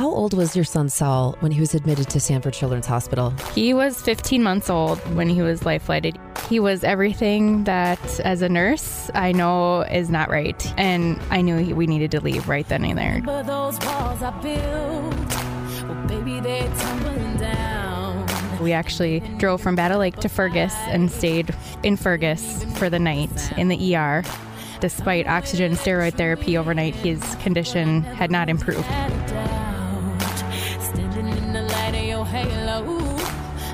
How old was your son Saul when he was admitted to Sanford Children's Hospital? He was 15 months old when he was life flighted. He was everything that, as a nurse, I know is not right. And I knew we needed to leave right then and there. But those walls I built, well, baby, they're tumbling down. We actually drove from Battle Lake to Fergus and stayed in Fergus for the night in the ER. Despite oxygen steroid therapy overnight, his condition had not improved. Halo,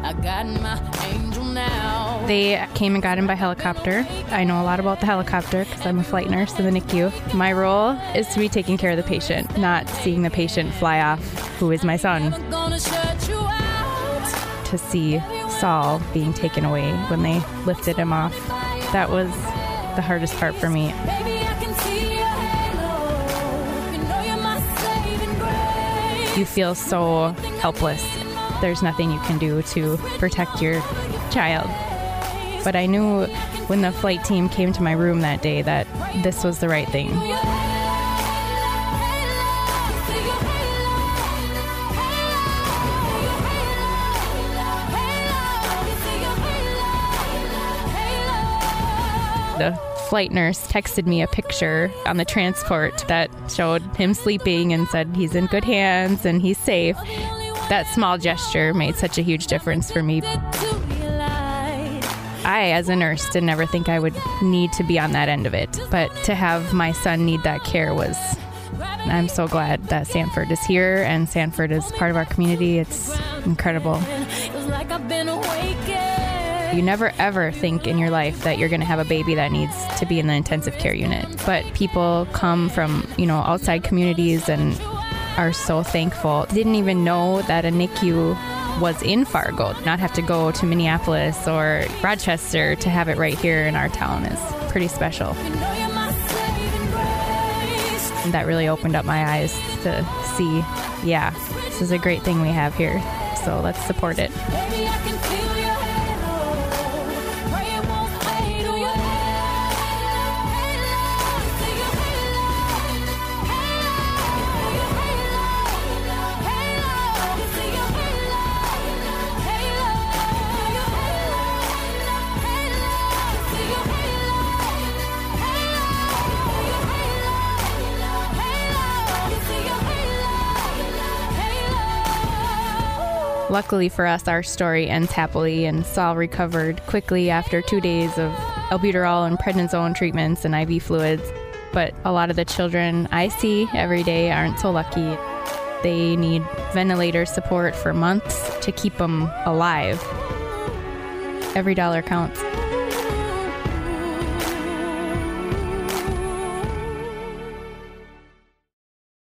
I got my angel now. They came and got him by helicopter. I know a lot about the helicopter because I'm a flight nurse in the NICU. My role is to be taking care of the patient, not seeing the patient fly off, who is my son. Gonna shut you out. To see Saul being taken away when they lifted him off, that was the hardest part for me. Baby, I can see your halo. You know you're my saving grace. You feel so helpless. There's nothing you can do to protect your child. But I knew when the flight team came to my room that day that this was the right thing. The flight nurse texted me a picture on the transport that showed him sleeping and said he's in good hands and he's safe. That small gesture made such a huge difference for me. I, as a nurse, didn't ever think I would need to be on that end of it. But to have my son need that care was. I'm so glad that Sanford is here and Sanford is part of our community. It's incredible. You never ever think in your life that you're going to have a baby that needs to be in the intensive care unit. But people come from, you know, outside communities and are so thankful. Didn't even know that a NICU was in Fargo. Not have to go to Minneapolis or Rochester to have it right here in our town is pretty special. And that really opened up my eyes to see, yeah, this is a great thing we have here. So let's support it. Luckily for us, our story ends happily, and Saul recovered quickly after two days of albuterol and prednisone treatments and IV fluids. But a lot of the children I see every day aren't so lucky. They need ventilator support for months to keep them alive. Every dollar counts.